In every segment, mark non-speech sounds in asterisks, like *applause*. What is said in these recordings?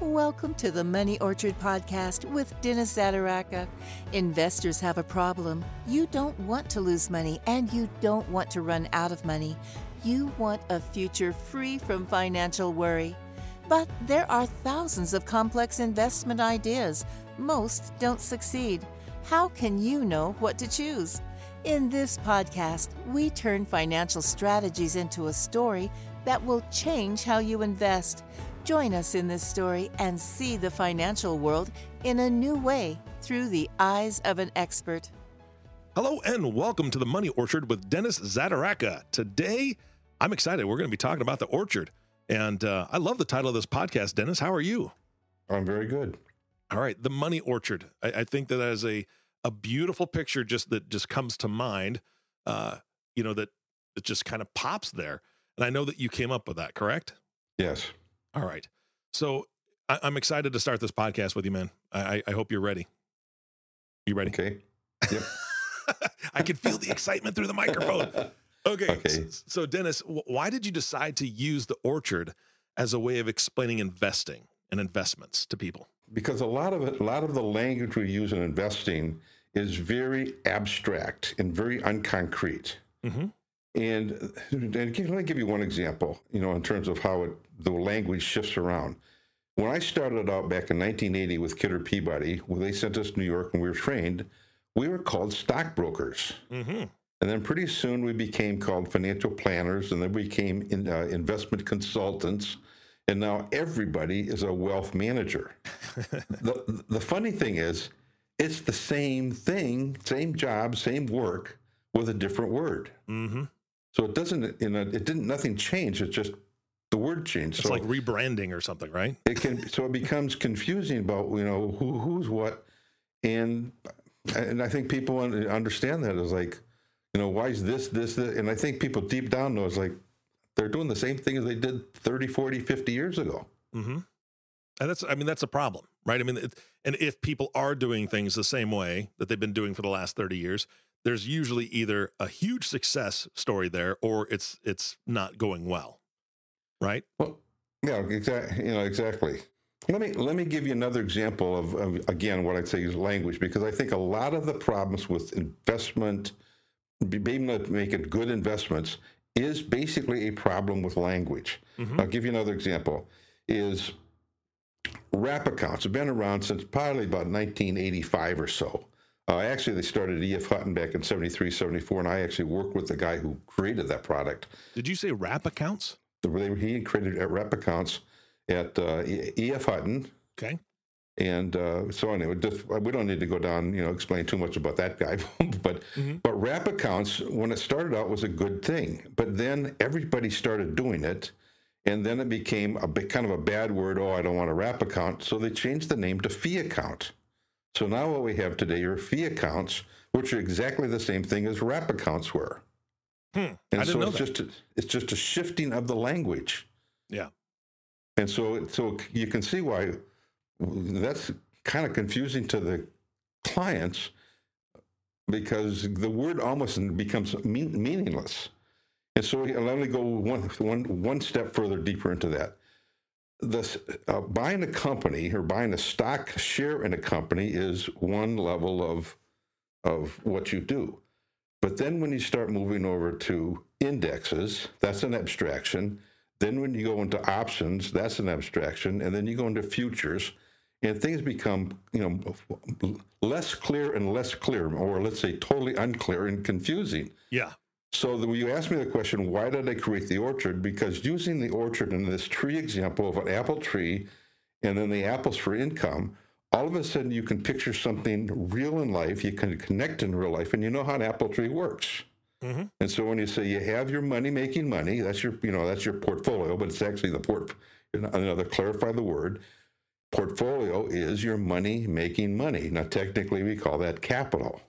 Welcome to the Money Orchard podcast with Dennis Zaderaka. Investors have a problem. You don't want to lose money and you don't want to run out of money. You want a future free from financial worry. But there are thousands of complex investment ideas. Most don't succeed. How can you know what to choose? In this podcast, we turn financial strategies into a story that will change how you invest. Join us in this story and see the financial world in a new way through the eyes of an expert. Hello and welcome to the Money Orchard with Dennis Zaderaka. Today, I'm excited. We're going to be talking about the orchard. And uh, I love the title of this podcast, Dennis. How are you? I'm very good. All right, the Money Orchard. I, I think that that is a a beautiful picture just that just comes to mind. Uh, you know that it just kind of pops there. And I know that you came up with that, correct? Yes. All right. So I, am excited to start this podcast with you, man. I, I hope you're ready. You ready? Okay. Yep. *laughs* I can feel the excitement through the microphone. *laughs* Okay. okay. So, Dennis, why did you decide to use the orchard as a way of explaining investing and investments to people? Because a lot of it, a lot of the language we use in investing is very abstract and very unconcrete. Mm-hmm. And, and let me give you one example, you know, in terms of how it, the language shifts around. When I started out back in 1980 with Kidder Peabody, when they sent us to New York and we were trained, we were called stockbrokers. Mm-hmm. And then pretty soon we became called financial planners, and then we became in, uh, investment consultants. And now everybody is a wealth manager. *laughs* the, the funny thing is, it's the same thing, same job, same work with a different word. Mm-hmm. So it doesn't, you know, it didn't, nothing changed. It's just the word changed. It's so like rebranding or something, right? It can, so it becomes confusing about, you know, who, who's what. And, and I think people understand that as like, you know, why is this, this, this? And I think people deep down know it's like, they're doing the same thing as they did 30, 40, 50 years ago. Mm-hmm. And that's, I mean, that's a problem, right? I mean, it, and if people are doing things the same way that they've been doing for the last 30 years, there's usually either a huge success story there or it's it's not going well right? Well yeah exactly you know exactly. Let me let me give you another example of, of, again what i'd say is language because i think a lot of the problems with investment being able to make it good investments is basically a problem with language. Mm-hmm. i'll give you another example is wrap accounts. Have been around since probably about 1985 or so uh, actually, they started EF Hutton back in 73, 74, and I actually worked with the guy who created that product. Did you say wrap accounts? They, he created wrap accounts at uh, EF Hutton. Okay. And uh, so anyway, just, we don't need to go down, you know, explain too much about that guy. *laughs* but mm-hmm. but wrap accounts, when it started out, was a good thing. But then everybody started doing it, and then it became a bit, kind of a bad word. Oh, I don't want a wrap account. So they changed the name to fee account. So now what we have today are fee accounts, which are exactly the same thing as wrap accounts were. Hmm. And so it's that. just a, it's just a shifting of the language. Yeah. And so so you can see why that's kind of confusing to the clients because the word almost becomes mean, meaningless. And so let me go one, one, one step further deeper into that this uh, buying a company or buying a stock share in a company is one level of of what you do. But then when you start moving over to indexes, that's an abstraction. Then when you go into options, that's an abstraction, and then you go into futures, and things become you know less clear and less clear, or let's say totally unclear and confusing. Yeah. So when you ask me the question, why did I create the orchard? Because using the orchard in this tree example of an apple tree and then the apples for income, all of a sudden you can picture something real in life, you can connect in real life, and you know how an apple tree works. Mm-hmm. And so when you say you have your money making money, that's your you know that's your portfolio, but it's actually the port. Another clarify the word. Portfolio is your money making money. Now technically we call that capital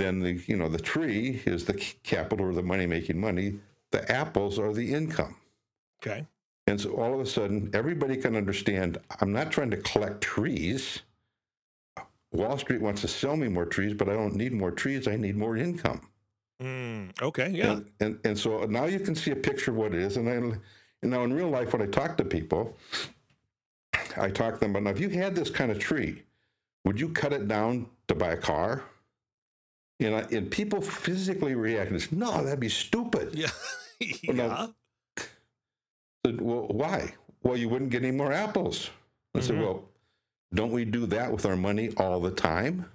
then the you know the tree is the capital or the money making money. The apples are the income. Okay. And so all of a sudden, everybody can understand. I'm not trying to collect trees. Wall Street wants to sell me more trees, but I don't need more trees. I need more income. Mm, okay. Yeah. And, and, and so now you can see a picture of what it is. And then and now in real life, when I talk to people, I talk to them about now, if you had this kind of tree, would you cut it down to buy a car? And, I, and people physically react and say, no, that'd be stupid. Yeah. *laughs* Well, yeah. no. Said, well, why? Well, you wouldn't get any more apples. I said, Mhm. well, don't we do that with our money all the time?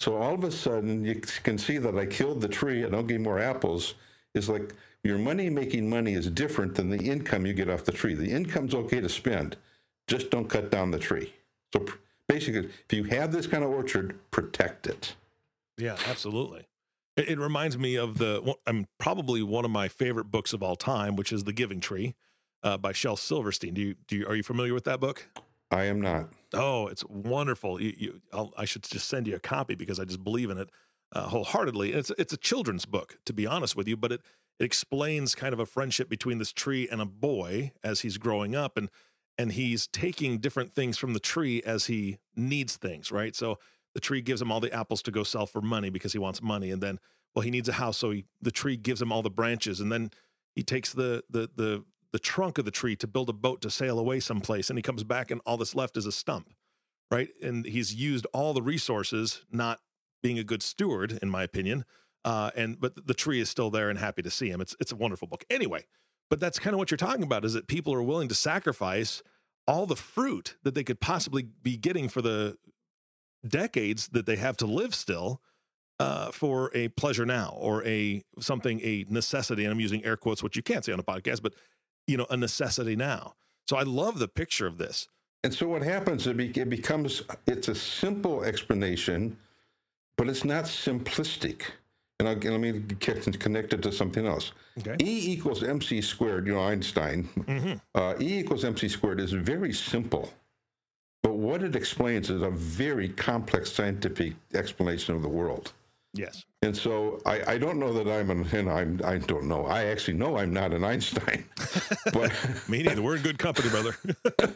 So all of a sudden, you can see that I killed the tree. I don't get more apples. It's like your money making money is different than the income you get off the tree. The income's okay to spend, just don't cut down the tree. So basically, if you have this kind of orchard, protect it. Yeah, absolutely. It, it reminds me of the one- I'm probably one of my favorite books of all time, which is The Giving Tree uh, by Shel Silverstein. Do you, do you are you familiar with that book? I am not. Oh, it's wonderful. You, you, I'll, I should just send you a copy because I just believe in it uh, wholeheartedly. It's it's a children's book, to be honest with you, but it it explains kind of a friendship between this tree and a boy as he's growing up, and and he's taking different things from the tree as he needs things, right? So the tree gives him all the apples to go sell for money because he wants money, and then well, he needs a house, so he, the tree gives him all the branches, and then he takes the the the the trunk of the tree to build a boat to sail away someplace, and he comes back, and all that's left is a stump, right? And he's used all the resources, not being a good steward, in my opinion. Uh, and but the tree is still there and happy to see him. It's it's a wonderful book. Anyway, but that's kind of what you're talking about is that people are willing to sacrifice all the fruit that they could possibly be getting for the decades that they have to live still uh, for a pleasure now or a something a necessity. And I'm using air quotes, which you can't say on a podcast, but you know, a necessity now. So I love the picture of this. And so what happens? It, be, it becomes it's a simple explanation, but it's not simplistic. And I'll, let me connect it to something else. Okay. E equals mc squared. You know Einstein. Mm-hmm. Uh, e equals mc squared is very simple, but what it explains is a very complex scientific explanation of the world. Yes. And so I, I don't know that I'm an, and I'm, I don't know. I actually know I'm not an Einstein, *laughs* but Me neither. We're in good company, brother. *laughs*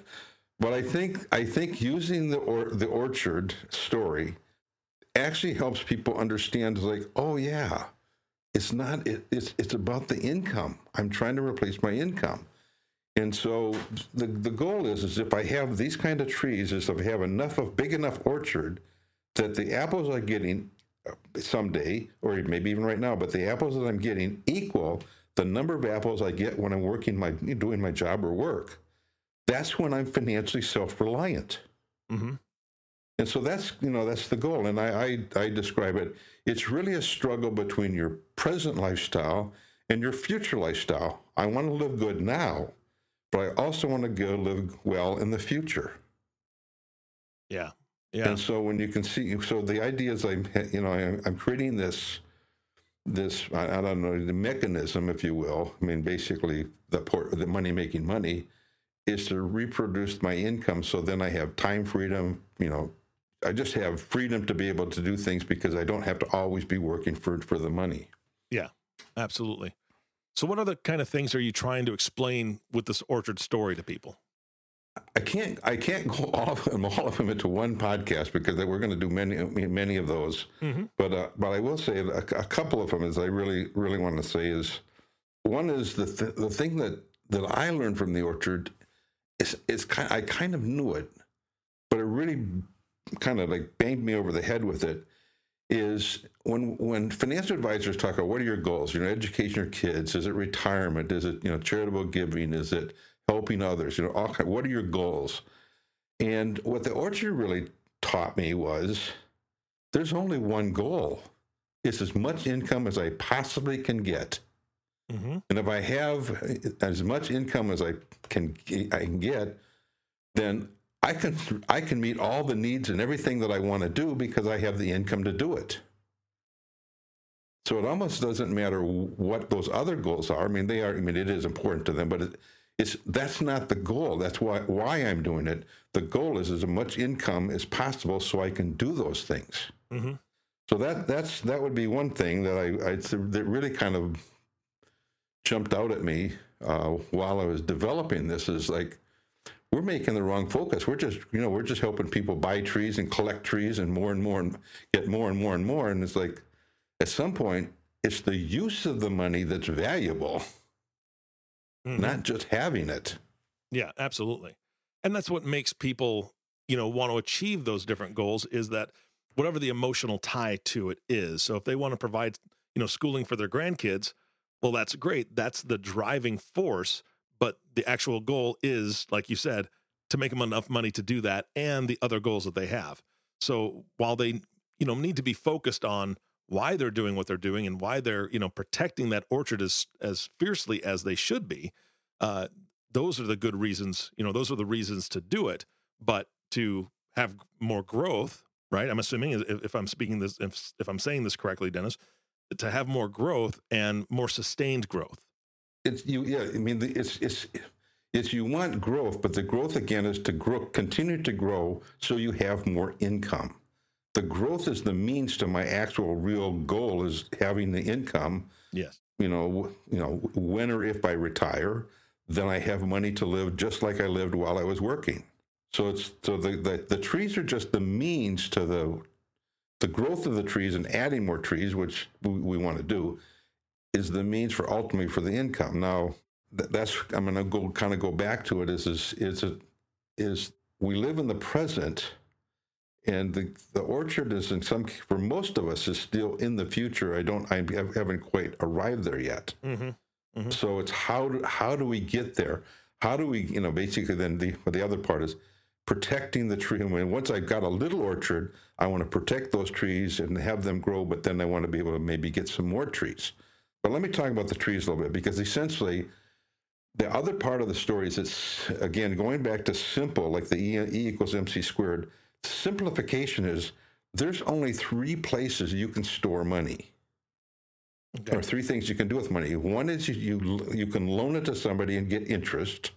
But I think I think using the or, the orchard story actually helps people understand. Like, oh yeah, it's not. It, it's it's about the income. I'm trying to replace my income, and so the the goal is is if I have these kind of trees, is if I have enough of big enough orchard that the apples I'm getting uh, someday, or maybe even right now, but the apples that I'm getting equal the number of apples I get when I'm working my doing my job or work that's when I'm financially self-reliant. hmm And so that's you know that's the goal. And I, I I describe it. It's really a struggle between your present lifestyle and your future lifestyle. I want to live good now, but I also want to go live well in the future. Yeah. Yeah. And so when you can see, so the idea is I'm you know I'm, I'm creating this this I, I don't know the mechanism, if you will. I mean, basically the port, the money making money is to reproduce my income so then I have time freedom, you know, I just have freedom to be able to do things because I don't have to always be working for for the money. Yeah, absolutely. So, what other kind of things are you trying to explain with this orchard story to people? I can't I can't go *laughs* all of them all of them into one podcast because we're going to do many many of those. Mm-hmm. But uh, but I will say a, a couple of them is I really really want to say is one is the th- the thing that that I learned from the orchard is is kind I kind of knew it, but it really kind of like banged me over the head with it. Is when when financial advisors talk about what are your goals? You know, education your kids. Is it retirement? Is it you know charitable giving? Is it helping others? You know, all kind, what are your goals? And what the orchard really taught me was there's only one goal. It's as much income as I possibly can get. Mm-hmm. And if I have as much income as I can I can get, then I can I can meet all the needs and everything that I want to do because I have the income to do it. So it almost doesn't matter what those other goals are. I mean, they are. I mean, it is important to them, but it, it's that's not the goal. That's why why I'm doing it. The goal is as much income as possible so I can do those things. Mm-hmm. So that that's that would be one thing that I, I that really kind of jumped out at me uh, while I was developing this is like we're making the wrong focus. We're just you know we're just helping people buy trees and collect trees and more and more and get more and more and more. And it's like at some point it's the use of the money that's valuable, Mm-hmm. not just having it. Yeah, absolutely. And that's what makes people, you know, want to achieve those different goals is that whatever the emotional tie to it is. So if they want to provide, you know, schooling for their grandkids, well, that's great. That's the driving force. But the actual goal is, like you said, to make them enough money to do that and the other goals that they have. So while they, you know, need to be focused on why they're doing what they're doing and why they're, you know, protecting that orchard as as fiercely as they should be, uh, those are the good reasons. You know, those are the reasons to do it. But to have more growth, right? I'm assuming if, if I'm speaking this, if if I'm saying this correctly, Dennis, to have more growth and more sustained growth. It's you, yeah. I mean, it's it's it's you want growth, but the growth again is to grow, continue to grow, so you have more income. The growth is the means to my actual real goal is having the income. Yes. You know, you know, when or if I retire, then I have money to live just like I lived while I was working. So it's so the, the, the trees are just the means to the the growth of the trees and adding more trees, which we, we want to do, is the means for ultimately for the income. Now, that's I'm going to go kind of go back to it. Is is is it is we live in the present, and the the orchard is in some for most of us is still in the future. I don't I haven't quite arrived there yet. Mm-hmm. Mm-hmm. So it's how do, how do we get there? How do we you know basically then the the other part is protecting the tree. And once I've got a little orchard, I want to protect those trees and have them grow, but then I want to be able to maybe get some more trees. But let me talk about the trees a little bit because essentially the other part of the story is it's, again, going back to simple, like the E, e equals MC squared, simplification is there's only three places you can store money. Okay. There are three things you can do with money. One is you, you, you can loan it to somebody and get interest.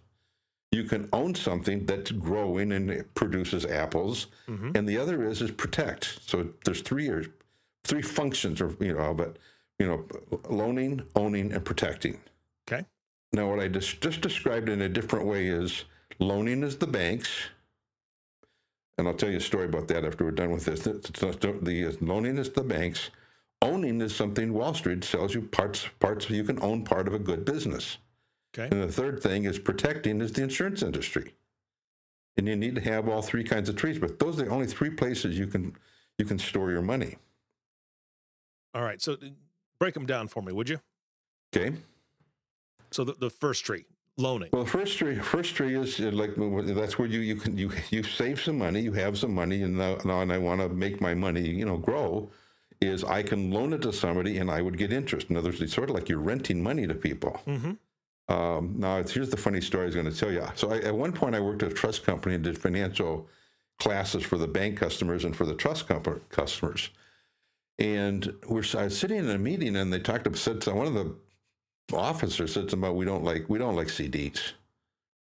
You can own something that's growing and it produces apples, mm-hmm. and the other is is protect. So there's three or three functions, or you know, but you know, loaning, owning, and protecting. Okay. Now, what I just, just described in a different way is loaning is the banks, and I'll tell you a story about that after we're done with this. The, the loaning is the banks. Owning is something Wall Street sells you parts parts you can own part of a good business. Okay. And the third thing is protecting is the insurance industry. And you need to have all three kinds of trees, but those are the only three places you can you can store your money. All right. So break them down for me, would you? Okay. So the, the first tree, loaning. Well, first tree, first tree is uh, like that's where you you can you you save some money, you have some money, and now, now and I want to make my money, you know, grow. Is I can loan it to somebody and I would get interest. In other words, it's sort of like you're renting money to people. Mm-hmm. Um, now, here's the funny story I was going to tell you. So, I, at one point, I worked at a trust company and did financial classes for the bank customers and for the trust company customers. And we're I was sitting in a meeting, and they talked about said one of the officers said something about we don't like we don't like CDs.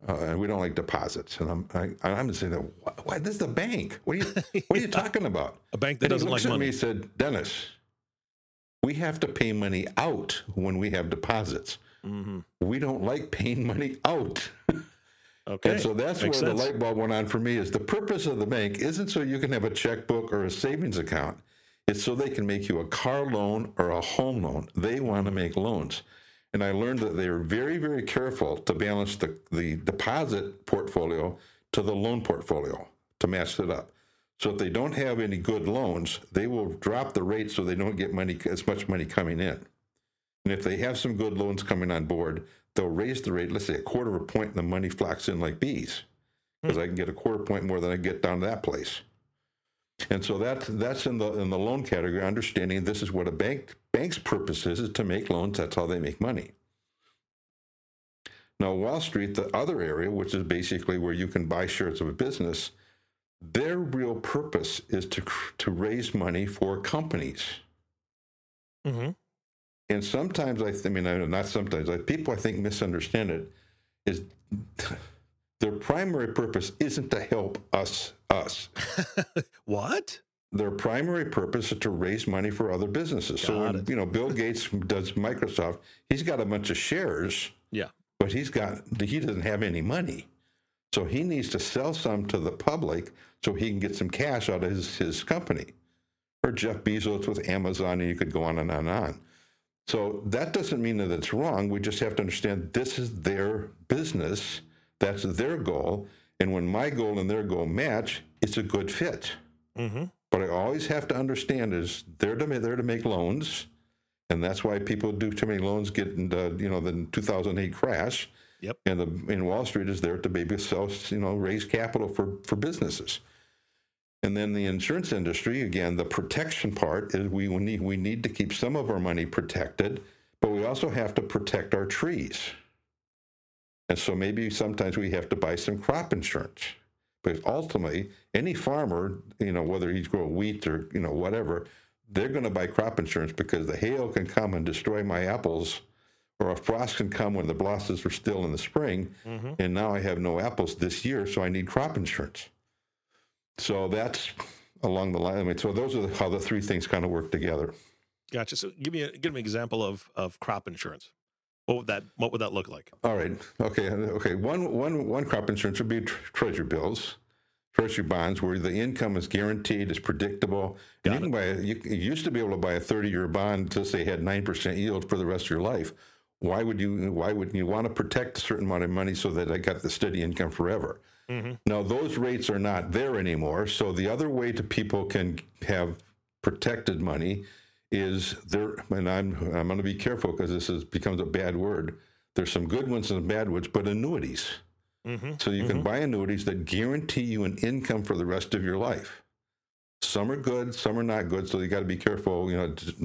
Uh, and we don't like deposits. And I'm I, I'm saying that why this is the bank? What are you *laughs* what are you talking about? A bank that and doesn't he like money. Me, said, Dennis, we have to pay money out when we have deposits. Mm-hmm. We don't like paying money out. *laughs* Okay. And so that's Makes where sense. the light bulb went on for me is the purpose of the bank isn't so you can have a checkbook or a savings account. It's so they can make you a car loan or a home loan. They want to make loans. And I learned that they are very, very careful to balance the, the deposit portfolio to the loan portfolio to match it up. So if they don't have any good loans, they will drop the rate so they don't get money as much money coming in. And if they have some good loans coming on board, they'll raise the rate, let's say a quarter of a point, and the money flocks in like bees because hmm. I can get a quarter point more than I get down to that place. And so that that's in the in the loan category, understanding this is what a bank bank's purpose is, is to make loans. That's how they make money. Now, Wall Street, the other area, which is basically where you can buy shares of a business, their real purpose is to to raise money for companies. Mm-hmm. And sometimes I, th- I mean, not sometimes, like people I think misunderstand it. Is *laughs* their primary purpose isn't to help us us. *laughs* what? Their primary purpose is to raise money for other businesses. Got so when, you know, Bill Gates does Microsoft, he's got a bunch of shares. Yeah. But he's got he doesn't have any money. So he needs to sell some to the public so he can get some cash out of his, his company. Or Jeff Bezos with Amazon, and you could go on and on and on. So that doesn't mean that it's wrong. We just have to understand this is their business, that's their goal, And when my goal and their goal match, it's a good fit. Mm-hmm. But I always have to understand is they're to, they're to make loans, and that's why people do too many loans get in the you know the 2008 crash. Yep. And the and Wall Street is there to maybe sell you know raise capital for for businesses. And then the insurance industry, again, the protection part is we need we need to keep some of our money protected, but we also have to protect our trees. And so maybe sometimes we have to buy some crop insurance. But ultimately, any farmer, you know, whether he's growing wheat or you know whatever, they're going to buy crop insurance because the hail can come and destroy my apples, or a frost can come when the blossoms are still in the spring, Mm-hmm. and now I have no apples this year, so I need crop insurance. So that's along the line. I mean, so those are how the three things kind of work together. Gotcha. So give me a, give me an example of of crop insurance. What would that what would that look like? All right. Okay. Okay. One one one crop insurance would be tr- treasury bills, treasury bonds, where the income is guaranteed, is predictable, and Got you can buy. A, you, you used to be able to buy a thirty-year bond to say had nine percent yield for the rest of your life. Why would you? Why would you want to protect a certain amount of money so that I got the steady income forever? Mm-hmm. Now those rates are not there anymore. So the other way to people can have protected money is there. And I'm I'm going to be careful because this is becomes a bad word. There's some good ones and bad ones, but annuities. Mm-hmm. So you can buy annuities that guarantee you an income for the rest of your life. Some are good, some are not good. So you got to be careful. You know, just,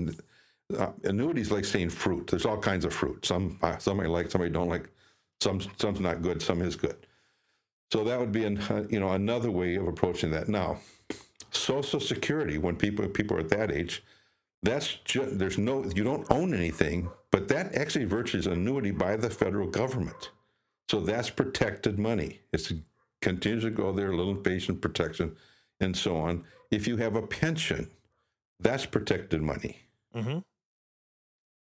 uh, annuities like saying fruit. There's all kinds of fruit. Some uh, somebody like, somebody don't like. Some some's not good. Some is good. So that would be an, uh, you know another way of approaching that. Now, Social Security. When people people are at that age, that's just there's no you don't own anything, but that actually virtually is annuity by the federal government. So that's protected money. It's continues to go there, little patient protection, and so on. If you have a pension, that's protected money. Mm-hmm.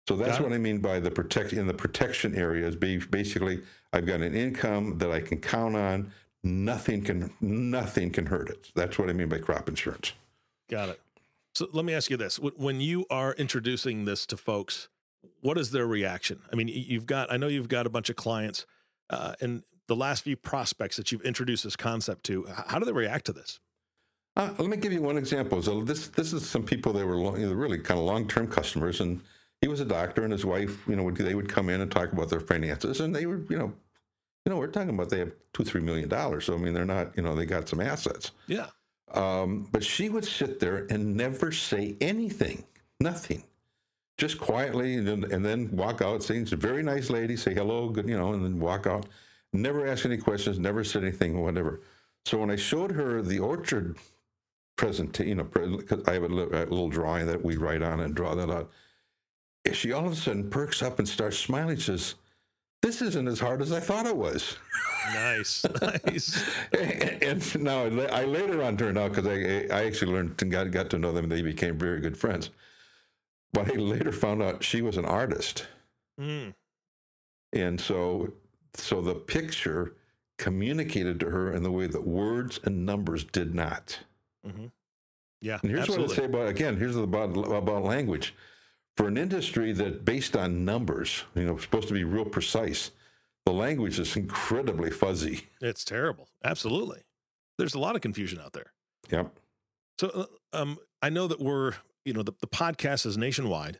So that's it. what I mean by the protect in the protection area is basically I've got an income that I can count on. Nothing can nothing can hurt it. That's what I mean by crop insurance. Got it. So let me ask you this: when you are introducing this to folks, what is their reaction? I mean, you've got I know you've got a bunch of clients, uh, and the last few prospects that you've introduced this concept to. How do they react to this? Uh, let me give you one example. So this this is some people that were long, you know, really kind of long term customers, and he was a doctor, and his wife, you know, would, they would come in and talk about their finances, and they were, you know, you know, we're talking about they have two three million dollars. So I mean, they're not, you know, they got some assets. Yeah. Um, but she would sit there and never say anything, nothing, just quietly, and then, and then walk out, saying, "She's a very nice lady." Say hello, good, you know, and then walk out. Never ask any questions, never said anything, whatever. So when I showed her the orchard presentation, you know, I have a little, a little drawing that we write on and draw that out. She all of a sudden perks up and starts smiling. She says, "This isn't as hard as I thought it was." *laughs* Nice. *laughs* nice. and now I later on turned out because I I actually learned and got got to know them. They became very good friends. But I later found out she was an artist, Mm. and so so the picture communicated to her in the way that words and numbers did not. hmm Yeah. And here's absolutely. what I say about again. Here's about about language. For an industry that based on numbers, you know, supposed to be real precise, the language is incredibly fuzzy. It's terrible. Absolutely. There's a lot of confusion out there. Yep. So, uh, um, I know that we're, you know, the, the podcast is nationwide,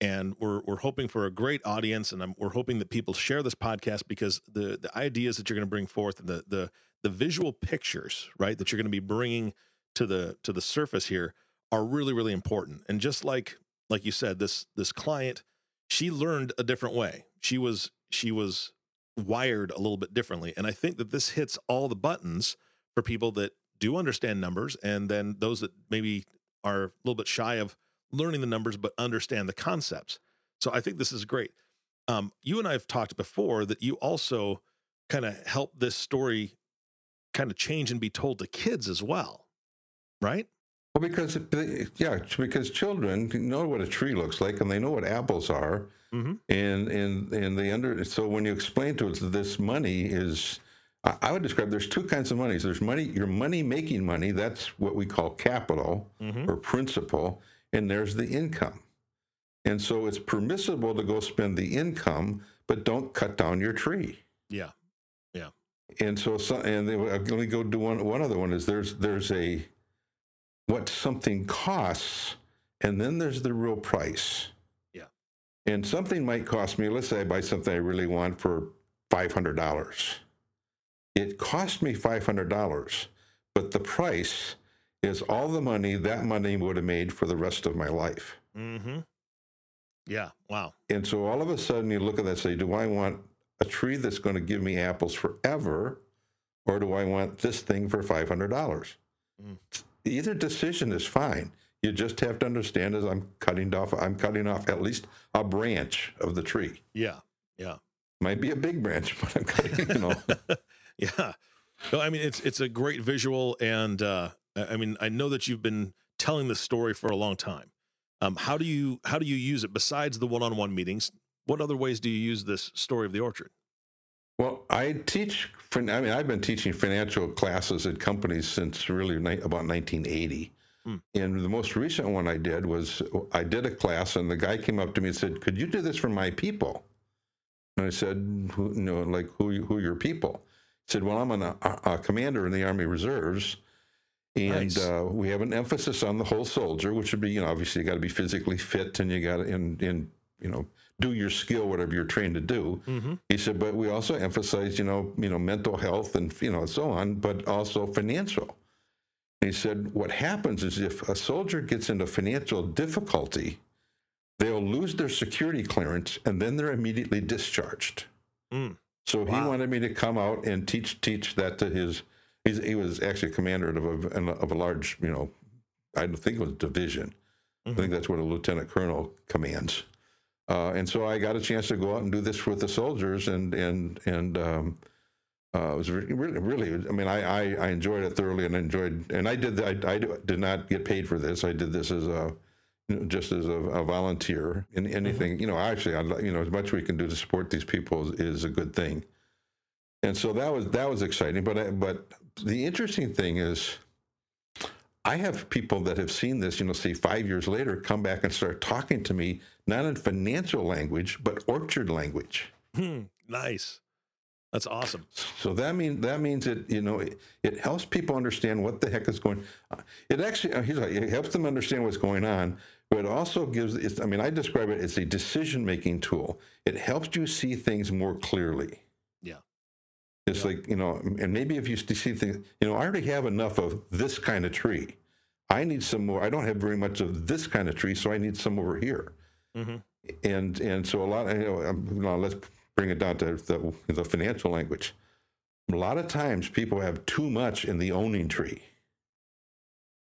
and we're we're hoping for a great audience, and I'm, we're hoping that people share this podcast because the the ideas that you're going to bring forth, the the the visual pictures, right, that you're going to be bringing to the to the surface here are really really important. And just like like you said, this this client, she learned a different way. She was she was wired a little bit differently, and I think that this hits all the buttons for people that do understand numbers and then those that maybe are a little bit shy of learning the numbers but understand the concepts. So i think this is great. Um, you and i have talked before that you also kind of help this story kind of change and be told to kids as well right? Well, because yeah, because children know what a tree looks like and they know what apples are, mm-hmm. and and and they under. So when you explain to us that this money is, I, would describe there's two kinds of monies. There's money, your money making money. That's what we call capital Mm-hmm. or principal, and there's the income. And so it's permissible to go spend the income, but don't cut down your tree. yeah yeah. And so, so and they, let me go do one. One other one is there's there's a what something costs, and then there's the real price. And something might cost me. Let's say I buy something I really want for five hundred dollars. It cost me five hundred dollars, but the price is all the money that money would have made for the rest of my life. Mm-hmm. Yeah. Wow. And so all of a sudden you look at that and say, do I want a tree that's going to give me apples forever, or do I want this thing for five hundred dollars? Mm. Either decision is fine. You just have to understand as I'm cutting off, I'm cutting off at least a branch of the tree. Yeah. Yeah. Might be a big branch, *laughs* but I'm cutting, you know. *laughs* yeah. No, I mean it's it's a great visual, and uh, I mean I know that you've been telling this story for a long time. Um, how do you how do you use it besides the one-on-one meetings? What other ways do you use this story of the orchard? Well, I teach. I mean, I've been teaching financial classes at companies since really about 1980. Hmm. And the most recent one I did was I did a class, and the guy came up to me and said, "Could you do this for my people?" And I said, "Who, you know, like who who are your people?" He said, "Well, I'm an, a, a commander in the Army Reserves." And nice. uh, we have an emphasis on the whole soldier, which would be, you know, obviously you got to be physically fit and you got to, in, in, you know, do your skill, whatever you're trained to do. Mm-hmm. He said, but we also emphasize, you know, you know, mental health and, you know, so on, but also financial. He said, what happens is if a soldier gets into financial difficulty, they'll lose their security clearance and then they're immediately discharged. Mm. So wow. he wanted me to come out and teach teach that to his He's, he was actually a commander of a, of a large, you know, I think it was division. Mm-hmm. I think that's what a lieutenant colonel commands. Uh, and so I got a chance to go out and do this with the soldiers, and and and um, uh, it was really, really. I mean, I, I, I enjoyed it thoroughly, and enjoyed. And I did. I, I did not get paid for this. I did this as a just as a, a volunteer. In anything, mm-hmm. you know, actually, I, you know, as much we can do to support these people is, is a good thing and so that was that was exciting. But but the interesting thing is, I have people that have seen this, you know, say five years later, come back and start talking to me not in financial language but orchard language. Hmm, nice. That's awesome. So that means that means it you know it, it, helps people understand what the heck is going. It actually uh, it helps them understand what's going on, but it also gives. It's, I mean, I describe it as a decision making tool. It helps you see things more clearly. Yeah. It's yeah. like, you know, and maybe if you see things, you know, I already have enough of this kind of tree. I need some more. I don't have very much of this kind of tree, so I need some over here. Mm-hmm. And and so a lot. Of, you know, um, you know, let's bring it down to the, the financial language. A lot of times, people have too much in the owning tree,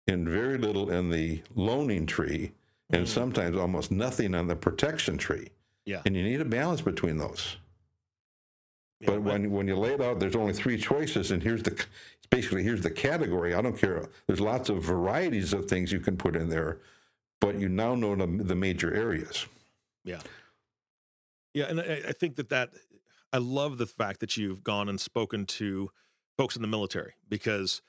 and very little in the loaning tree, and mm-hmm. sometimes almost nothing on the protection tree. Yeah. And you need a balance between those Yeah, but when when you lay it out, there's only three choices, and here's the basically here's the category. I don't care. There's lots of varieties of things you can put in there, but you now know the, the major areas. Yeah, yeah, and I, I think that that I love the fact that you've gone and spoken to folks in the military because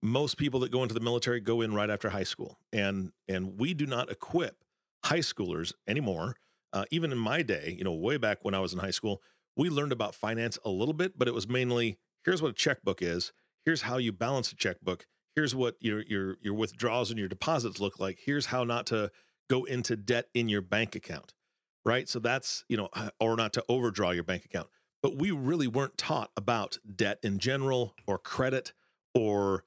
most people that go into the military go in right after high school, and and we do not equip high schoolers anymore. Uh, even in my day, you know, way back when I was in high school we learned about finance a little bit, but it was mainly here's what a checkbook is, here's how you balance a checkbook, here's what your your your withdrawals and your deposits look like, here's how not to go into debt in your bank account. Right? So that's, you know, or not to overdraw your bank account. But we really weren't taught about debt in general or credit or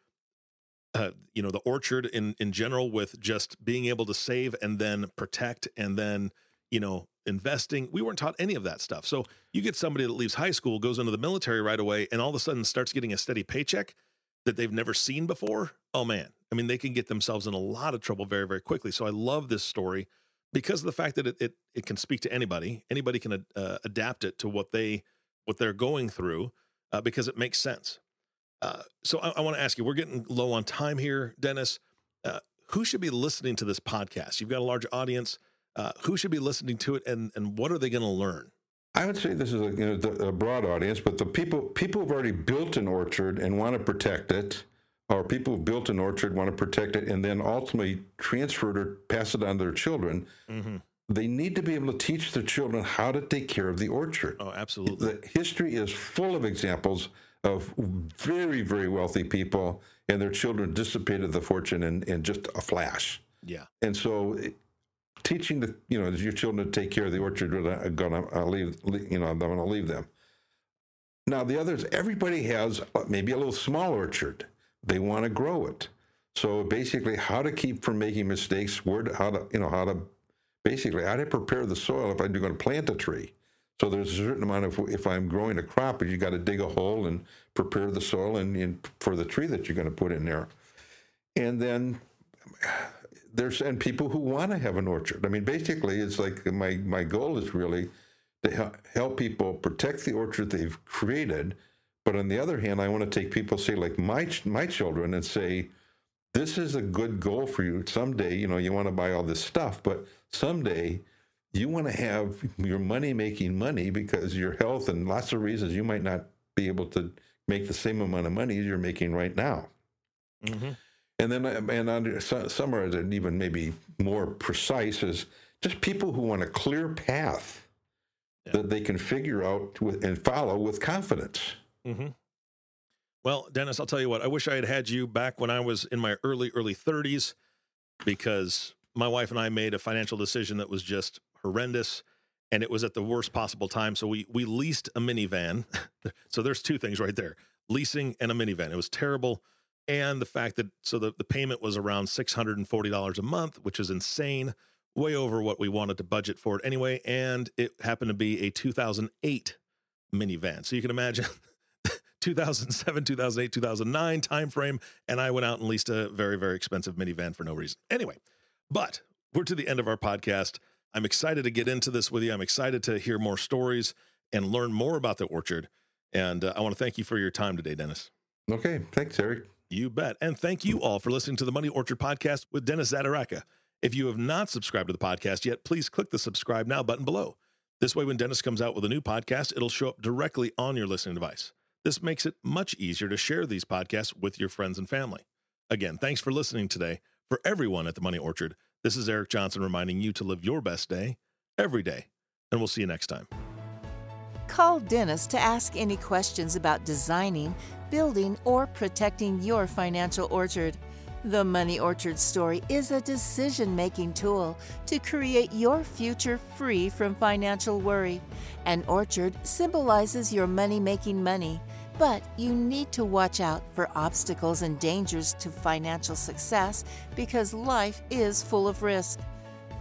uh, you know the orchard in in general with just being able to save and then protect and then you know investing. We weren't taught any of that stuff. So you get somebody that leaves high school, goes into the military right away, and all of a sudden starts getting a steady paycheck that they've never seen before. Oh man, I mean, they can get themselves in a lot of trouble very, very quickly. So I love this story because of the fact that it it, it can speak to anybody. Anybody can uh, adapt it to what they what they're going through uh, because it makes sense. Uh, so I, I want to ask you, we're getting low on time here, Dennis. Uh, who should be listening to this podcast? You've got a large audience. Uh, who should be listening to it, and and what are they going to learn? I would say this is a, you know, a broad audience, but the people people who've already built an orchard and want to protect it, or people who've built an orchard want to protect it, and then ultimately transfer it or pass it on to their children. Mm-hmm. They need to be able to teach their children how to take care of the orchard. Oh, absolutely. The history is full of examples of very, very wealthy people, and their children dissipated the fortune in, in just a flash. Yeah. And so, teaching the you know your children to take care of the orchard, I'm gonna leave you know I'm gonna leave them. Now the others, everybody has maybe a little small orchard. They want to grow it. So basically, how to keep from making mistakes, where to, how to you know how to basically how to prepare the soil if I'm going to plant a tree. So there's a certain amount of if I'm growing a crop, you got to dig a hole and prepare the soil and, and for the tree that you're going to put in there. And then there's and people who want to have an orchard. I mean, basically, it's like my my goal is really to help people protect the orchard they've created. But on the other hand, I want to take people, say like my my children, and say, this is a good goal for you. Someday, you know, you want to buy all this stuff, but someday you want to have your money making money because your health and lots of reasons you might not be able to make the same amount of money as you're making right now. Mm-hmm. And then, and under, summarize it even maybe more precise is just people who want a clear path yeah. that they can figure out with, and follow with confidence. Mm-hmm. Well, Dennis, I'll tell you what. I wish I had had you back when I was in my early early 30s, because my wife and I made a financial decision that was just horrendous and it was at the worst possible time. So we we leased a minivan. *laughs* so there's two things right there: leasing and a minivan. It was terrible, and the fact that so the, the payment was around six hundred and forty dollars a month, which is insane, way over what we wanted to budget for it anyway. And it happened to be a 2008 minivan. So you can imagine. *laughs* 2007, 2008, 2009 timeframe, and I went out and leased a very, very expensive minivan for no reason. Anyway, but we're to the end of our podcast. I'm excited to get into this with you. I'm excited to hear more stories and learn more about the orchard. And uh, I want to thank you for your time today, Dennis. Okay. Thanks, Eric. You bet. And thank you all for listening to the Money Orchard podcast with Dennis Zaderaka. If you have not subscribed to the podcast yet, please click the subscribe now button below. This way, when Dennis comes out with a new podcast, it'll show up directly on your listening device. This makes it much easier to share these podcasts with your friends and family. Again, thanks for listening today. For everyone at the Money Orchard, this is Eric Johnson reminding you to live your best day every day. And we'll see you next time. Call Dennis to ask any questions about designing, building, or protecting your financial orchard. The Money Orchard Story is a decision making tool to create your future free from financial worry. An orchard symbolizes your money making money but you need to watch out for obstacles and dangers to financial success because life is full of risk.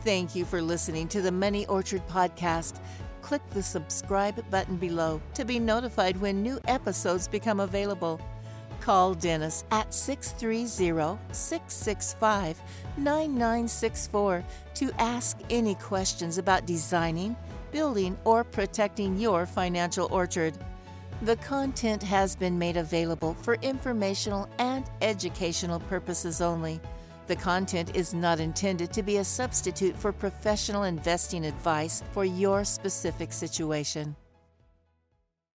Thank you for listening to the Money Orchard podcast. Click the subscribe button below to be notified when new episodes become available. Call Dennis at 630 665 9964 to ask any questions about designing, building, or protecting your financial orchard. The content has been made available for informational and educational purposes only. The content is not intended to be a substitute for professional investing advice for your specific situation.